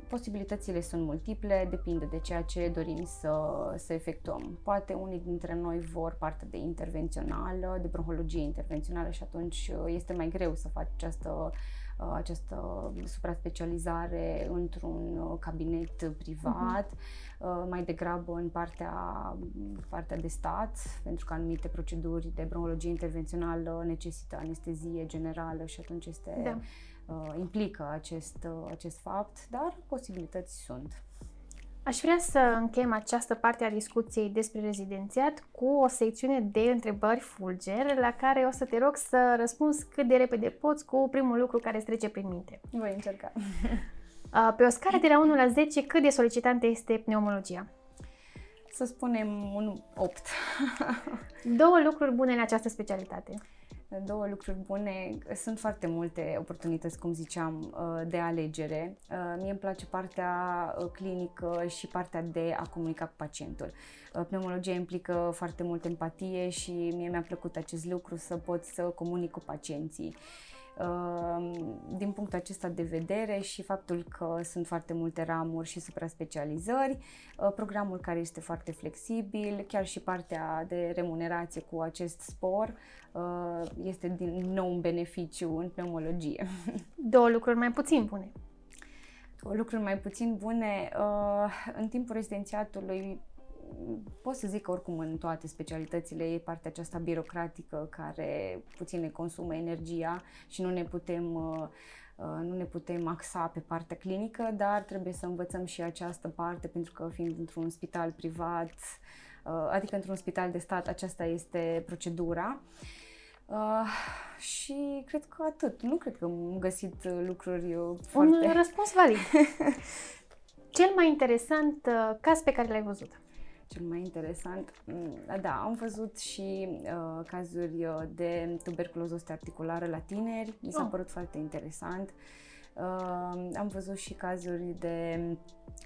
Posibilitățile sunt multiple, depinde de ceea ce dorim să, să efectuăm. Poate unii dintre noi vor partea de intervențională, de bronhologie intervențională și atunci uh, este mai greu să faci această Uh, această supraspecializare într-un uh, cabinet privat, uh-huh. mai degrabă în partea, partea de stat, pentru că anumite proceduri de bronhologie intervențională necesită anestezie generală și atunci este, da. Implică acest, acest fapt, dar posibilități sunt. Aș vrea să încheiem această parte a discuției despre rezidențiat cu o secțiune de întrebări fulger la care o să te rog să răspunzi cât de repede poți cu primul lucru care îți trece prin minte. Voi încerca. Pe o scară de la 1 la 10, cât de solicitantă este pneumologia? Să spunem un 8. Două lucruri bune în această specialitate două lucruri bune. Sunt foarte multe oportunități, cum ziceam, uh, de alegere. Uh, mie îmi place partea uh, clinică și partea de a comunica cu pacientul. Pneumologia implică foarte mult empatie și mie mi-a plăcut acest lucru să pot să comunic cu pacienții. Din punctul acesta de vedere și faptul că sunt foarte multe ramuri și supra-specializări, programul care este foarte flexibil, chiar și partea de remunerație cu acest spor Uh, este din nou un beneficiu în pneumologie. Două lucruri mai puțin bune. Două lucruri mai puțin bune. Uh, în timpul rezidențiatului pot să zic că oricum în toate specialitățile e partea aceasta birocratică care puțin ne consumă energia și nu ne putem uh, nu ne putem axa pe partea clinică, dar trebuie să învățăm și această parte pentru că fiind într-un spital privat, adică într-un spital de stat, aceasta este procedura. Uh, și cred că atât. Nu cred că am găsit lucruri foarte... Un răspuns valid. Cel mai interesant uh, caz pe care l-ai văzut? Cel mai interesant, mm, da, am văzut și uh, cazuri uh, de tuberculoză articulară la tineri, mi s-a oh. părut foarte interesant. Uh, Uh, am văzut și cazuri de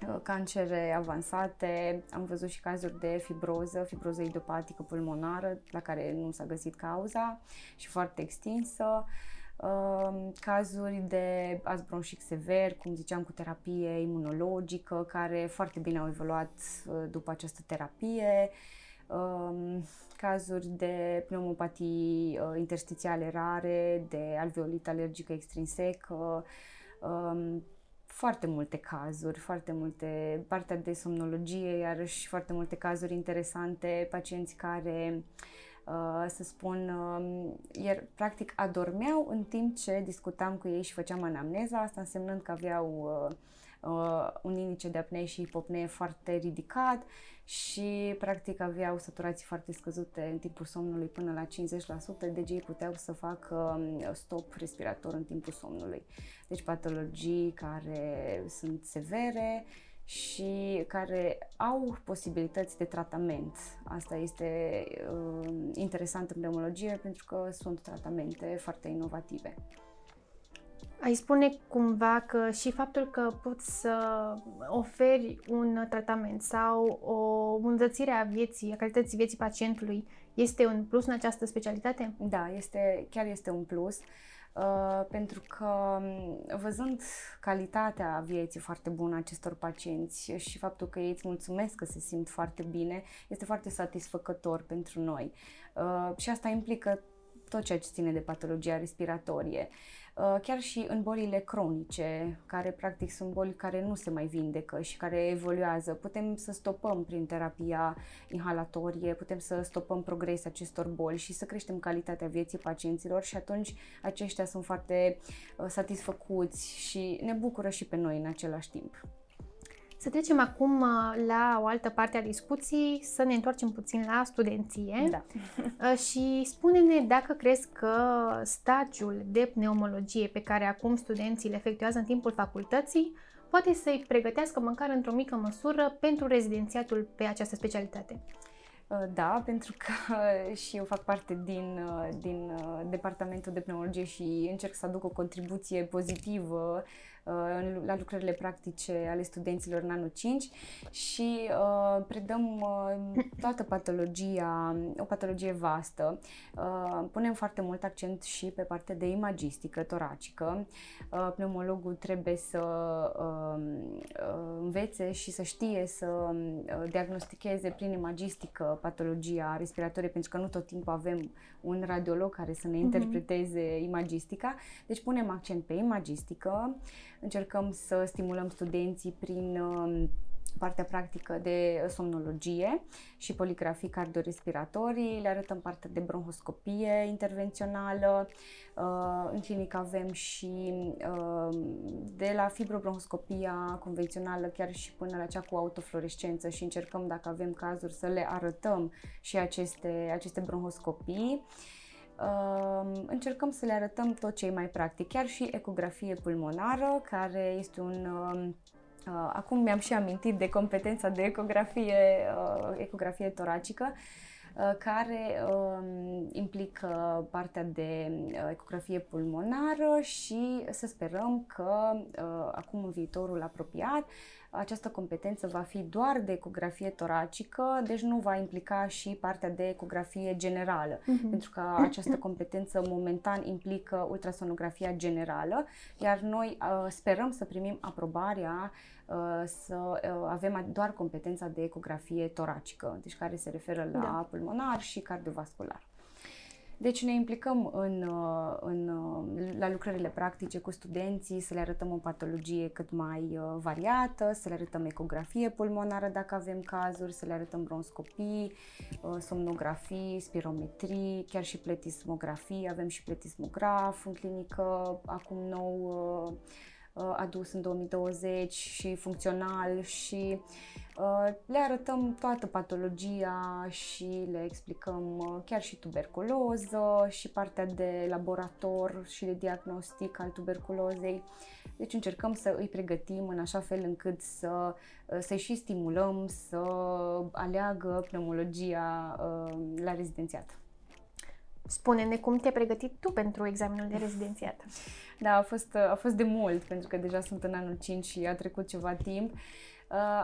uh, cancere avansate, am văzut și cazuri de fibroză, fibroză idiopatică pulmonară, la care nu s-a găsit cauza și foarte extinsă. Uh, cazuri de azbronșic sever, cum ziceam, cu terapie imunologică, care foarte bine au evoluat uh, după această terapie. Uh, cazuri de pneumopatii uh, interstițiale rare, de alveolită alergică extrinsecă, um, foarte multe cazuri, foarte multe, partea de somnologie, iarăși foarte multe cazuri interesante, pacienți care, uh, să spun, uh, iar practic adormeau în timp ce discutam cu ei și făceam anamneza, asta însemnând că aveau uh, uh, un indice de apnee și hipopnee foarte ridicat și practic aveau saturații foarte scăzute în timpul somnului până la 50%, deci ei puteau să facă um, stop respirator în timpul somnului. Deci patologii care sunt severe și care au posibilități de tratament. Asta este uh, interesant în pneumologie pentru că sunt tratamente foarte inovative. Ai spune cumva că și faptul că poți să oferi un tratament sau o îmbunătățire a vieții, a calității vieții pacientului este un plus în această specialitate? Da, este, chiar este un plus. Uh, pentru că um, văzând calitatea vieții foarte bună a acestor pacienți și faptul că ei îți mulțumesc că se simt foarte bine, este foarte satisfăcător pentru noi. Uh, și asta implică tot ceea ce ține de patologia respiratorie. Uh, chiar și în bolile cronice, care practic sunt boli care nu se mai vindecă și care evoluează, putem să stopăm prin terapia inhalatorie, putem să stopăm progresul acestor boli și să creștem calitatea vieții pacienților și atunci aceștia sunt foarte uh, satisfăcuți și ne bucură și pe noi în același timp. Să trecem acum uh, la o altă parte a discuției, să ne întoarcem puțin la studenție da. Uh, și spune-ne dacă crezi că stagiul de pneumologie pe care acum studenții le efectuează în timpul facultății poate să-i pregătească măcar într-o mică măsură pentru rezidențiatul pe această specialitate? Uh, da, pentru că și eu fac parte din, uh, din uh, departamentul de pneumologie și încerc să aduc o contribuție pozitivă la lucrările practice ale studenților în anul 5 și uh, predăm uh, toată patologia, o patologie vastă. Uh, punem foarte mult accent și pe partea de imagistică toracică. Uh, pneumologul trebuie să uh, învețe și să știe să uh, diagnosticheze prin imagistică patologia respiratorie, pentru că nu tot timpul avem un radiolog care să ne mhm. interpreteze uh-huh. imagistica. Deci punem accent pe imagistică, încercăm să stimulăm studenții prin um, partea practică de somnologie și poligrafii cardiorespiratorii, le arătăm partea de bronhoscopie intervențională. Uh, în clinică avem și uh, de la fibrobronhoscopia convențională chiar și până la cea cu autofluorescență și încercăm dacă avem cazuri să le arătăm și aceste, aceste bronhoscopii. Uh, încercăm să le arătăm tot ce e mai practic, chiar și ecografie pulmonară, care este un uh, Uh, acum mi-am și amintit de competența de ecografie, uh, ecografie toracică, uh, care uh, implică partea de uh, ecografie pulmonară și să sperăm că uh, acum în viitorul apropiat această competență va fi doar de ecografie toracică, deci nu va implica și partea de ecografie generală, uh-huh. pentru că această competență momentan implică ultrasonografia generală, iar noi uh, sperăm să primim aprobarea uh, să uh, avem doar competența de ecografie toracică, deci care se referă la da. pulmonar și cardiovascular. Deci ne implicăm în, uh, în, uh, la lucrările practice cu studenții, să le arătăm o patologie cât mai uh, variată, să le arătăm ecografie pulmonară dacă avem cazuri, să le arătăm bronscopii, somnografii, spirometrii, chiar și pletismografii, avem și pletismograf în clinică, acum nou adus în 2020 și funcțional și uh, le arătăm toată patologia și le explicăm uh, chiar și tuberculoză și partea de laborator și de diagnostic al tuberculozei. Deci încercăm să îi pregătim în așa fel încât să, uh, să-i și stimulăm să aleagă pneumologia la rezidențiat. Spune-ne cum te-ai pregătit tu pentru examenul de rezidențiat. Da, a fost, a fost de mult, pentru că deja sunt în anul 5 și a trecut ceva timp.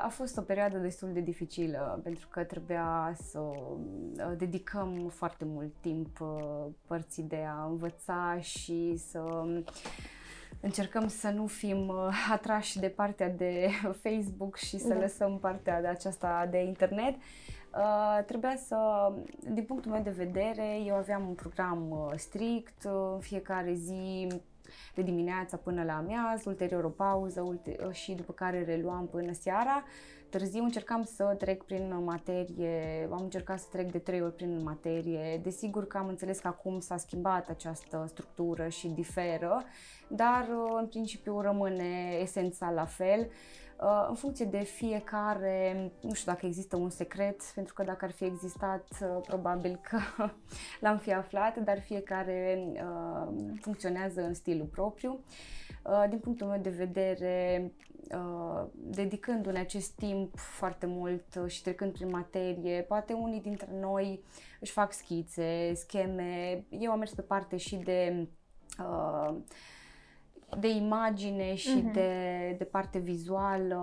A fost o perioadă destul de dificilă, pentru că trebuia să dedicăm foarte mult timp părții de a învăța și să încercăm să nu fim atrași de partea de Facebook și să da. lăsăm partea de aceasta de internet. Uh, trebuia să, din punctul meu de vedere, eu aveam un program uh, strict, uh, fiecare zi de dimineața până la amiaz, ulterior o pauză ulte- uh, și după care reluam până seara. Târziu încercam să trec prin materie, am încercat să trec de trei ori prin materie. Desigur că am înțeles că acum s-a schimbat această structură și diferă, dar uh, în principiu rămâne esența la fel. Uh, în funcție de fiecare, nu știu dacă există un secret, pentru că dacă ar fi existat, uh, probabil că l-am fi aflat, dar fiecare uh, funcționează în stilul propriu. Din punctul meu de vedere, dedicându-ne acest timp foarte mult și trecând prin materie, poate unii dintre noi își fac schițe, scheme. Eu am mers pe parte și de uh, de imagine și uh-huh. de, de parte vizuală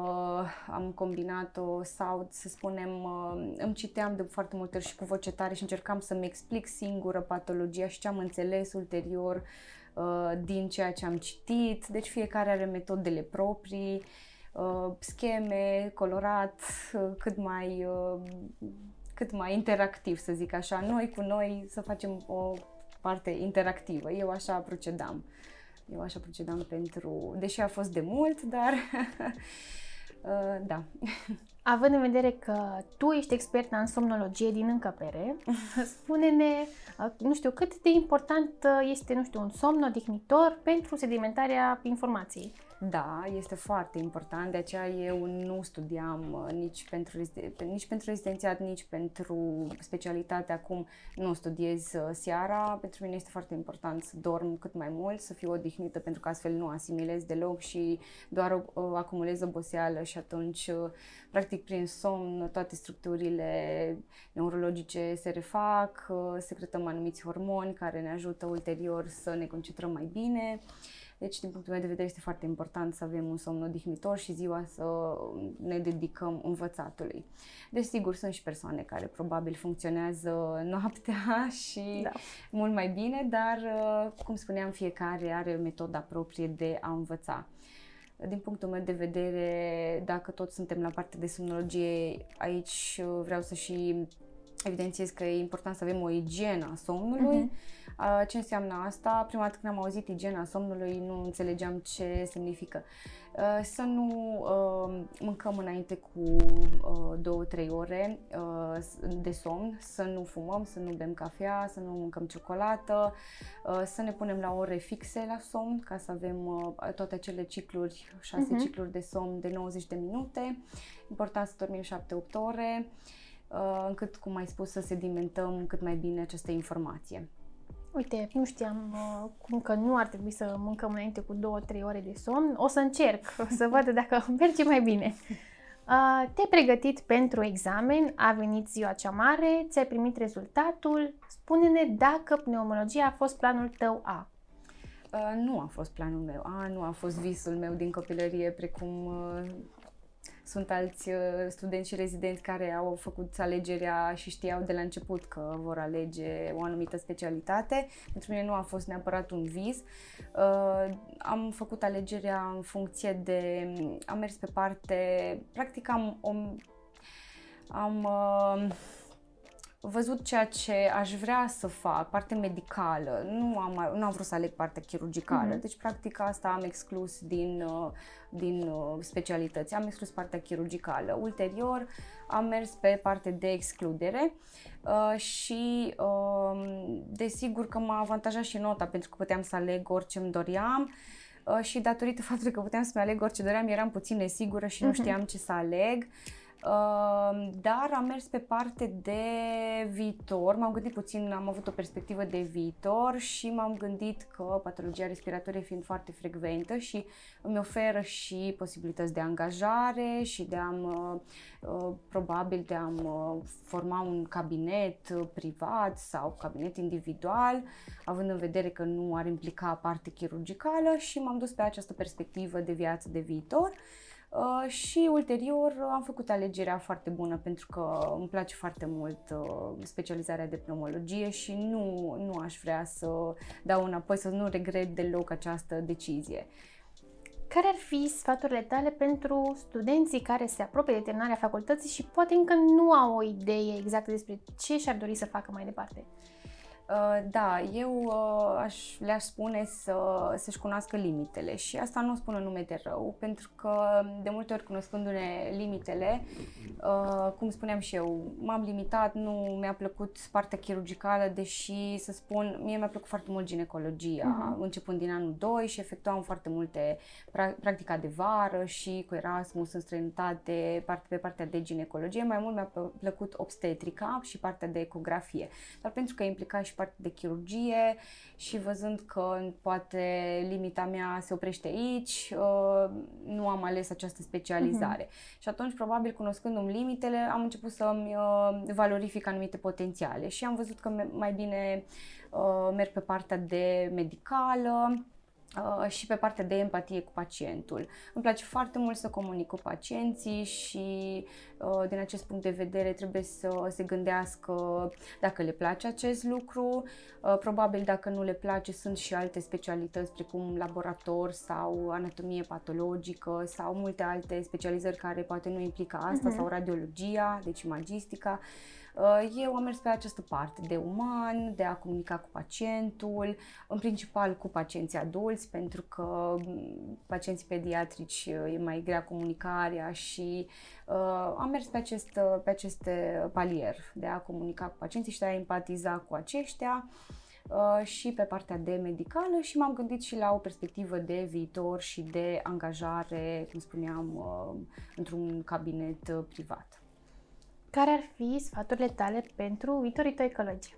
am combinat-o sau, să spunem, uh, îmi citeam de foarte multe ori și cu voce tare și încercam să-mi explic singură patologia și ce am înțeles ulterior uh, din ceea ce am citit. Deci fiecare are metodele proprii, uh, scheme, colorat, cât mai, cât mai interactiv, să zic așa. Noi cu noi să facem o parte interactivă. Eu așa procedam. Eu așa procedam pentru, deși a fost de mult, dar uh, da. Având în vedere că tu ești experta în somnologie din încăpere, spune-ne, uh, nu știu, cât de important uh, este, nu știu, un somn odihnitor pentru sedimentarea informației. Da, este foarte important, de aceea eu nu studiam uh, nici pentru, nici pentru rezidențiat, nici pentru specialitate acum, nu studiez uh, seara. Pentru mine este foarte important să dorm cât mai mult, să fiu odihnită, pentru că astfel nu asimilez deloc și doar uh, acumulez oboseală și atunci, practic, prin somn, toate structurile neurologice se refac, secretăm anumiți hormoni care ne ajută ulterior să ne concentrăm mai bine. Deci, din punctul meu de vedere, este foarte important să avem un somn odihnitor și ziua să ne dedicăm învățatului. Desigur, sunt și persoane care probabil funcționează noaptea și da. mult mai bine, dar, cum spuneam, fiecare are metoda proprie de a învăța. Din punctul meu de vedere, dacă tot suntem la partea de somnologie, aici vreau să și evidențiez că e important să avem o igienă a somnului. Uh-huh. Ce înseamnă asta? Prima dată când am auzit igiena somnului nu înțelegeam ce semnifică. Să nu mâncăm înainte cu 2-3 ore de somn, să nu fumăm, să nu bem cafea, să nu mâncăm ciocolată, să ne punem la ore fixe la somn ca să avem toate acele cicluri, 6 uh-huh. Mhm. cicluri de somn de 90 de minute. Important să dormim 7-8 ore. Uh, încât, cum ai spus, să sedimentăm cât mai bine această informație. Uite, nu știam uh, cum că nu ar trebui să mâncăm înainte cu 2-3 ore de somn. O să încerc să văd dacă merge mai bine. Uh, te-ai pregătit pentru examen, a venit ziua cea mare, ți-ai primit rezultatul. Spune-ne dacă pneumologia a fost planul tău A. Uh, nu a fost planul meu A, nu a fost visul meu din copilărie, precum uh, sunt alți uh, studenți și rezidenți care au făcut alegerea și știau de la început că vor alege o anumită specialitate. Pentru mine nu a fost neapărat un vis. Uh, am făcut alegerea în funcție de... am mers pe parte... Practic am... am, am uh, văzut ceea ce aș vrea să fac, parte medicală. Nu am, nu am vrut să aleg partea chirurgicală. Mm-hmm. Deci, practic, asta am exclus din, uh, din uh, specialități. Am exclus partea chirurgicală. Ulterior, am mers pe parte de excludere uh, și uh, desigur că m-a avantajat și nota pentru că puteam să aleg orice îmi doream uh, și datorită faptului că puteam să-mi aleg orice doream, eram puțin nesigură și nu mhm. știam ce să aleg. Dar am mers pe parte de viitor, m-am gândit puțin, am avut o perspectivă de viitor și m-am gândit că patologia respiratorie fiind foarte frecventă și îmi oferă și posibilități de angajare și de a uh, probabil de a forma un cabinet privat sau cabinet individual, având în vedere că nu ar implica parte chirurgicală și m-am dus pe această perspectivă de viață de viitor. Uh, și ulterior am făcut alegerea foarte bună pentru că îmi place foarte mult uh, specializarea de pneumologie și nu, nu aș vrea să dau înapoi, să nu regret deloc această decizie. Care ar fi sfaturile tale pentru studenții care se apropie de terminarea facultății și poate încă nu au o idee exactă despre ce și-ar dori să facă mai departe? Uh, da, eu uh, aș, le-aș spune să, să-și cunoască limitele și asta nu o spun în nume de rău, pentru că de multe ori cunoscându-ne limitele, uh, cum spuneam și eu, m-am limitat, nu mi-a plăcut partea chirurgicală, deși să spun, mie mi-a plăcut foarte mult ginecologia, uh-huh. începând din anul 2 și efectuam foarte multe pra- practica de vară și cu Erasmus în străinătate, parte, pe partea de ginecologie, mai mult mi-a plăcut obstetrica și partea de ecografie, dar pentru că implica și parte de chirurgie și văzând că poate limita mea se oprește aici, uh, nu am ales această specializare. Uh-huh. Și atunci, probabil, cunoscându-mi limitele, am început să-mi uh, valorific anumite potențiale și am văzut că mai bine uh, merg pe partea de medicală, Uh, și pe partea de empatie cu pacientul. Îmi place foarte mult să comunic cu pacienții și uh, din acest punct de vedere trebuie să se gândească dacă le place acest lucru. Uh, probabil dacă nu le place sunt și alte specialități precum laborator sau anatomie patologică sau multe alte specializări care poate nu implică asta uh-huh. sau radiologia, deci magistica. Uh, eu am mers pe această parte de uman, de a comunica cu pacientul, în principal cu pacienții adulți, pentru că mm, pacienții pediatrici uh, e mai grea comunicarea și uh, am mers pe acest, pe acest palier de a comunica cu pacienții și de a empatiza cu aceștia. uh, și pe partea de medicală și m-am gândit și la o perspectivă de viitor și de angajare, cum spuneam, uh, într-un cabinet uh, privat. Care ar fi sfaturile tale pentru viitorii tăi colegi?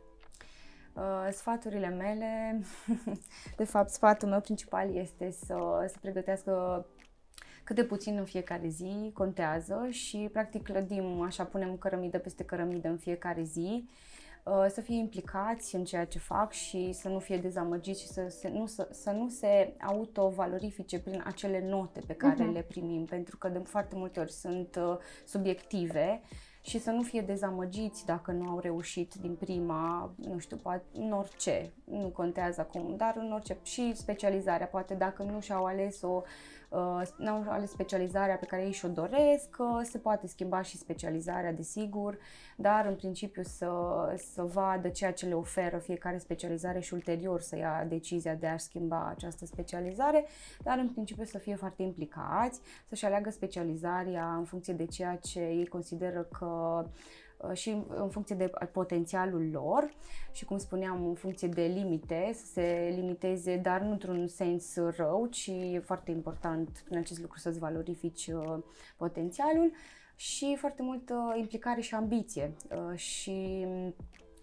Uh, sfaturile mele, de fapt, sfatul meu principal este să se pregătească cât de puțin în fiecare zi, contează și practic clădim, așa punem cărămidă peste cărămidă în fiecare zi, uh, să fie implicați în ceea ce fac și să nu fie dezamăgiți și să, se, nu, să, să nu se autovalorifice prin acele note pe care uh-huh. le primim, pentru că de foarte multe ori sunt uh, subiective și să nu fie dezamăgiți dacă nu au reușit din prima, nu știu, poate, în orice, nu contează acum, dar în orice, și specializarea, poate dacă nu și-au ales o Uh, n-au ales specializarea pe care ei și-o doresc, uh, se poate schimba și specializarea, desigur, dar în principiu să, să vadă ceea ce le oferă fiecare specializare și ulterior să ia decizia de a schimba această specializare, dar în principiu să fie foarte implicați, să-și aleagă specializarea în funcție de ceea ce ei consideră că Uh, și în funcție de potențialul lor și, cum spuneam, în funcție de limite, să se limiteze, dar nu într-un sens rău, ci e foarte important prin acest lucru să-ți valorifici uh, potențialul și foarte multă implicare și ambiție uh, și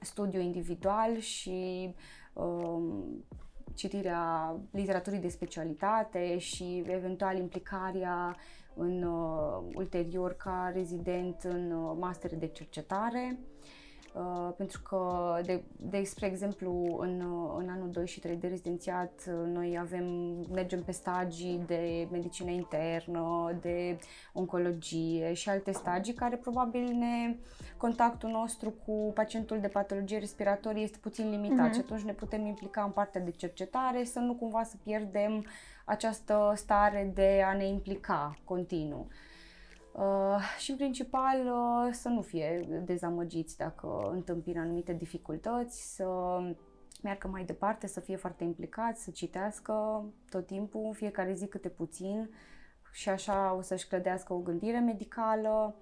studiu individual și um, citirea literaturii de specialitate și eventual implicarea în uh, ulterior ca rezident în uh, master de cercetare. Uh, pentru că, de, de spre exemplu, în, uh, în anul 2 și 3 de rezidențiat, uh, noi avem, mergem pe stagii de medicină internă, de oncologie și alte stagii care probabil ne, contactul nostru cu pacientul de patologie respiratorie este puțin limitat uh-huh. și atunci ne putem implica în partea de cercetare să nu cumva să pierdem această stare de a ne implica continuu. Uh, și în principal uh, să nu fie dezamăgiți dacă întâmpină anumite dificultăți, să meargă mai departe, să fie foarte implicați, să citească tot timpul, fiecare zi câte puțin și așa o să-și clădească o gândire medicală,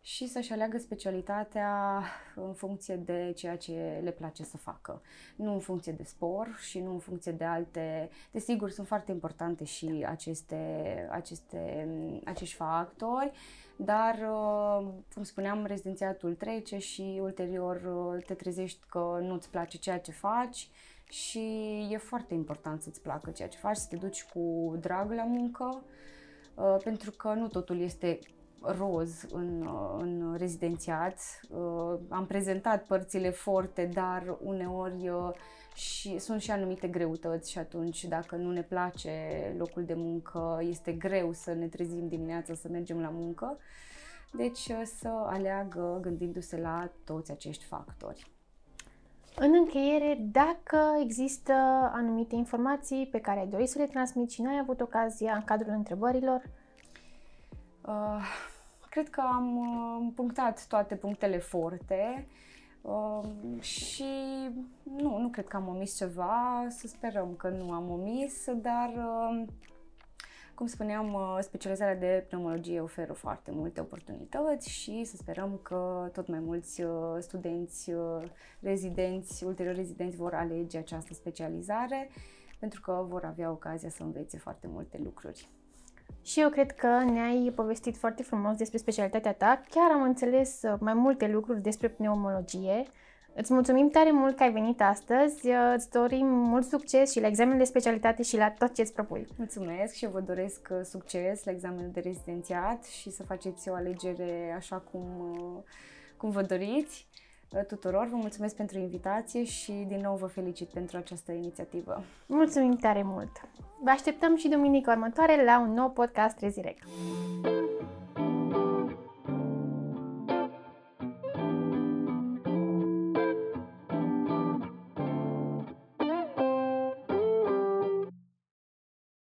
și să-și aleagă specialitatea în funcție de ceea ce le place să facă. Nu în funcție de spor și nu în funcție de alte... Desigur, sunt foarte importante și aceste, aceste, acești factori, dar, uh, cum spuneam, rezidențiatul trece și ulterior uh, te trezești că nu-ți place ceea ce faci și e foarte important să-ți placă ceea ce faci, să te duci cu drag la muncă, uh, pentru că nu totul este roz în, în rezidențiat. Uh, am prezentat părțile forte, dar uneori uh, și sunt și anumite greutăți și atunci dacă nu ne place locul de muncă, este greu să ne trezim dimineața să mergem la muncă. Deci uh, să aleagă gândindu-se la toți acești factori. În încheiere, dacă există anumite informații pe care ai dori să le transmiți și nu ai avut ocazia în cadrul întrebărilor, Uh, cred că am uh, punctat toate punctele forte uh, și nu, nu cred că am omis ceva, să sperăm că nu am omis, dar uh, cum spuneam, uh, specializarea de pneumologie oferă foarte multe oportunități și să sperăm că tot mai mulți uh, studenți rezidenți, ulterior rezidenți vor alege această specializare pentru că vor avea ocazia să învețe foarte multe lucruri. Și eu cred că ne-ai povestit foarte frumos despre specialitatea ta. Chiar am înțeles uh, mai multe lucruri despre pneumologie. Îți mulțumim tare mult că ai venit astăzi. Uh, îți dorim mult succes și la examenul de specialitate și la tot ce îți propui. Mulțumesc și vă doresc uh, succes la examenul de rezidențiat și să faceți o alegere așa cum, cum vă doriți tuturor. Vă mulțumesc pentru invitație și din nou vă felicit pentru această inițiativă. Mulțumim tare mult! Vă așteptăm și duminica următoare la un nou podcast Rezirec.